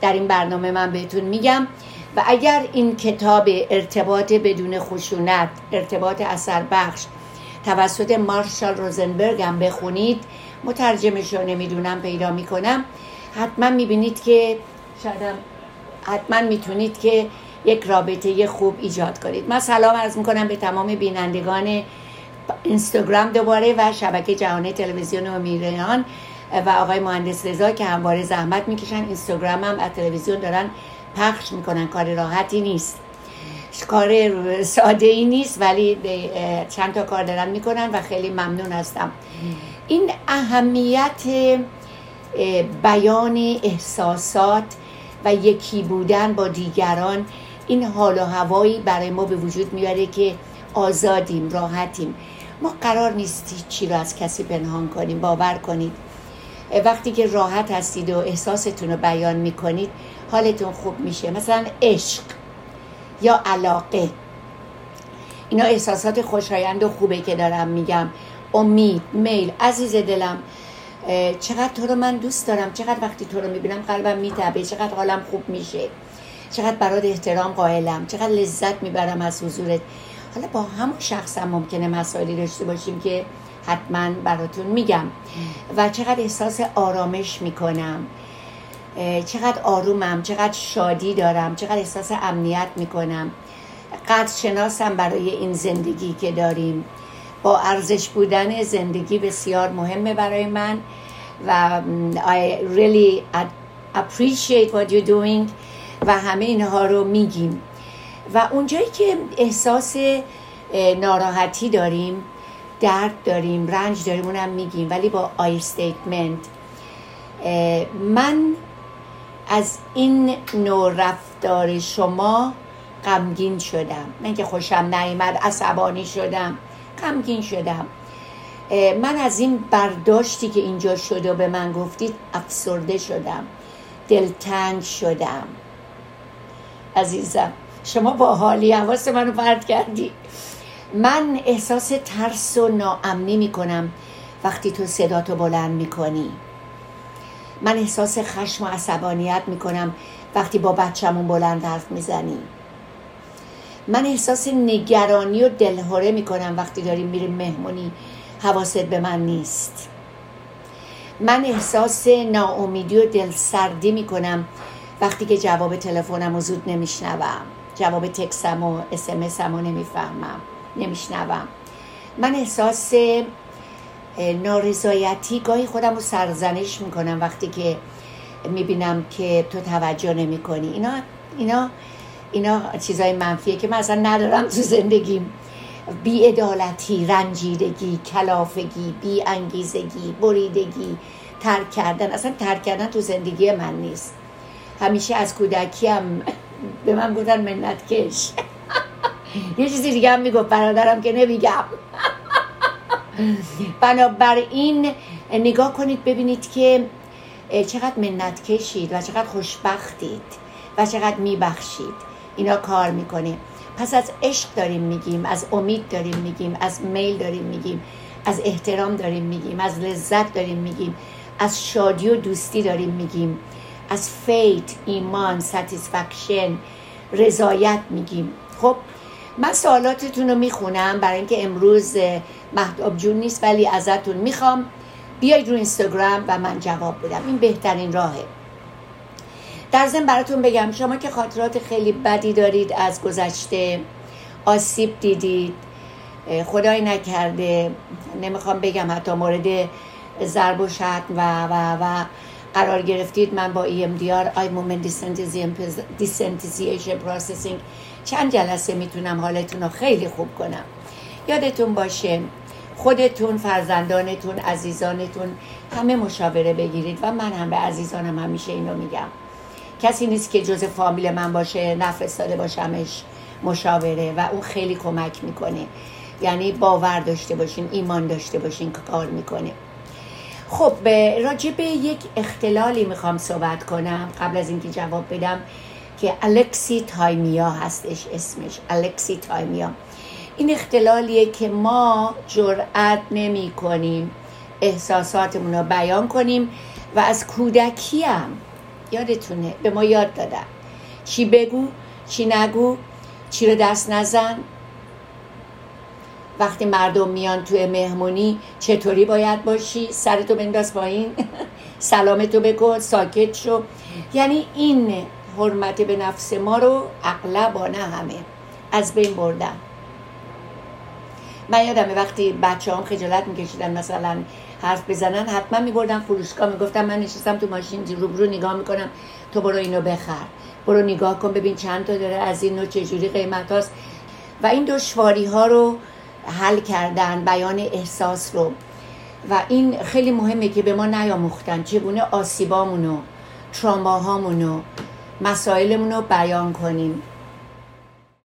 در این برنامه من بهتون میگم و اگر این کتاب ارتباط بدون خشونت ارتباط اثر بخش توسط مارشال روزنبرگ هم بخونید مترجمش رو نمی‌دونم پیدا می‌کنم. حتما می‌بینید که شاید حتما می‌تونید که یک رابطه خوب ایجاد کنید. من سلام عرض می‌کنم به تمام بینندگان اینستاگرام دوباره و شبکه جهانی تلویزیون و میریان و آقای مهندس رضا که همواره زحمت می‌کشن اینستاگرام هم از تلویزیون دارن پخش می‌کنن. کار راحتی نیست. کار ساده ای نیست ولی چند تا کار دارن می‌کنن و خیلی ممنون هستم. این اهمیت بیان احساسات و یکی بودن با دیگران این حال و هوایی برای ما به وجود میاره که آزادیم راحتیم. ما قرار نیست چی رو از کسی پنهان کنیم باور کنید. وقتی که راحت هستید و احساستون رو بیان می‌کنید حالتون خوب میشه. مثلا عشق یا علاقه. اینا احساسات خوشایند و خوبه که دارم میگم. امید میل عزیز دلم. چقدر تو رو من دوست دارم. چقدر وقتی تو رو می‌بینم قلبم میتبه چقدر حالم خوب میشه. چقدر برات احترام قائلم. چقدر لذت می‌برم از حضورت. حالا با همون شخص هم ممکنه مسائلی داشته باشیم که حتما براتون میگم. و چقدر احساس آرامش می‌کنم. چقدر آرومم چقدر شادی دارم چقدر احساس امنیت می‌کنم. قدر شناسم برای این زندگی که داریم. با ارزش بودن زندگی بسیار مهمه برای من. و I really appreciate what you're doing. و همه اینها رو میگیم. و اونجایی که احساس ناراحتی داریم درد داریم رنج داریم اونم میگیم. ولی با آی استیتمنت من از این نوع رفتار شما غمگین شدم. من که خوشم نیامد عصبانی شدم غمگین شدم. من از این برداشتی که اینجا شده و به من گفتید افسرده شدم. دلتنگ شدم. عزیزم شما با حالی حواس منو پرد کردی. من احساس ترس و ناامنی می‌کنم وقتی تو صداتو بلند می‌کنی. من احساس خشم و عصبانیت می‌کنم وقتی با بچهمون بلند حرف می‌زنی. من احساس نگرانی و دلهوره می‌کنم وقتی داریم میریم مهمونی حواست به من نیست. من احساس ناامیدی و دلسردی می‌کنم وقتی که جواب تلفنم رو زود نمیشنوم جواب تکسم و اسمسم رو نمی‌فهمم. نمیشنوم. من احساس نارضایتی گاهی خودم رو سرزنش می‌کنم وقتی که می‌بینم که تو توجه نمی کنی اینا اینا اینا چیزای منفیه که من اصلا ندارم تو زندگیم. ادالتی رنجیدگی کلافگی بی انگیزگی بریدگی ترک کردن. اصلا ترک کردن تو زندگی من نیست. همیشه از کودکیم. به من گفتن منت کش. یه چیزی دیگه هم می‌گفت برادرم که نمیگم. بنابراین نگاه کنید ببینید که چقدر منت کشید و چقدر خوشبختید و چقدر میبخشید. اینا کار می‌کنه. پس از عشق داریم میگیم از امید داریم میگیم از میل داریم میگیم از احترام داریم میگیم از لذت داریم میگیم از شادی و دوستی داریم میگیم از faith ایمان satisfaction رضایت میگیم. خب من سوالاتتون رو می‌خونم برای اینکه امروز مهداب جون نیست ولی ازتون می‌خوام. بیاید رو اینستاگرام و من جواب بدم. این بهترین راهه. در ضمن براتون بگم شما که خاطرات خیلی بدی دارید از گذشته آسیب دیدید خدای نکرده نمی‌خوام بگم حتی مورد ضرب و شتم و و و قرار گرفتید من با EMDR eye movement desensitization processing چند جلسه می‌تونم حالتون رو خیلی خوب کنم. یادتون باشه خودتون فرزندانتون عزیزانتون همه مشاوره بگیرید و من هم به عزیزانم همیشه اینو میگم. کسی نیست که جز فامیل من باشه نفرستاده باشمش مشاوره و اون خیلی کمک می‌کنه. یعنی باور داشته باشین ایمان داشته باشین که کار می‌کنه. خب به یک اختلالی می‌خوام صحبت کنم. قبل از اینکه جواب بدم که alexithymia هستش اسمش. alexithymia. این اختلالیه که ما جرأت نمی کنیم احساساتمون رو بیان کنیم و از کودکی هم یادتونه؟ به ما یاد دادن. چی بگو چی نگو چی رو دست نزن. وقتی مردم میان توی مهمونی چطوری باید باشی؟ سرتو بنداز پایین. سلامتو بکن ساکت شو. یعنی این حرمت به نفس ما رو اغلب نه همه از بین بردن. من یادمه وقتی بچه هم خجالت میکشیدن مثلا حرف بزنن حتما میبردن فروشگاه می‌گفتم من نشستم تو ماشین روبرو نگاه می‌کنم. تو برو اینو بخر. برو نگاه کن ببین چند تا داره از این نوع چجوری قیمت هاست و این دشواری ها رو حل کردن بیان احساس رو. و این خیلی مهمه که به ما نیاموختن. چگونه آسیبامونو تراماهامونو مسائلمون رو بیان کنیم.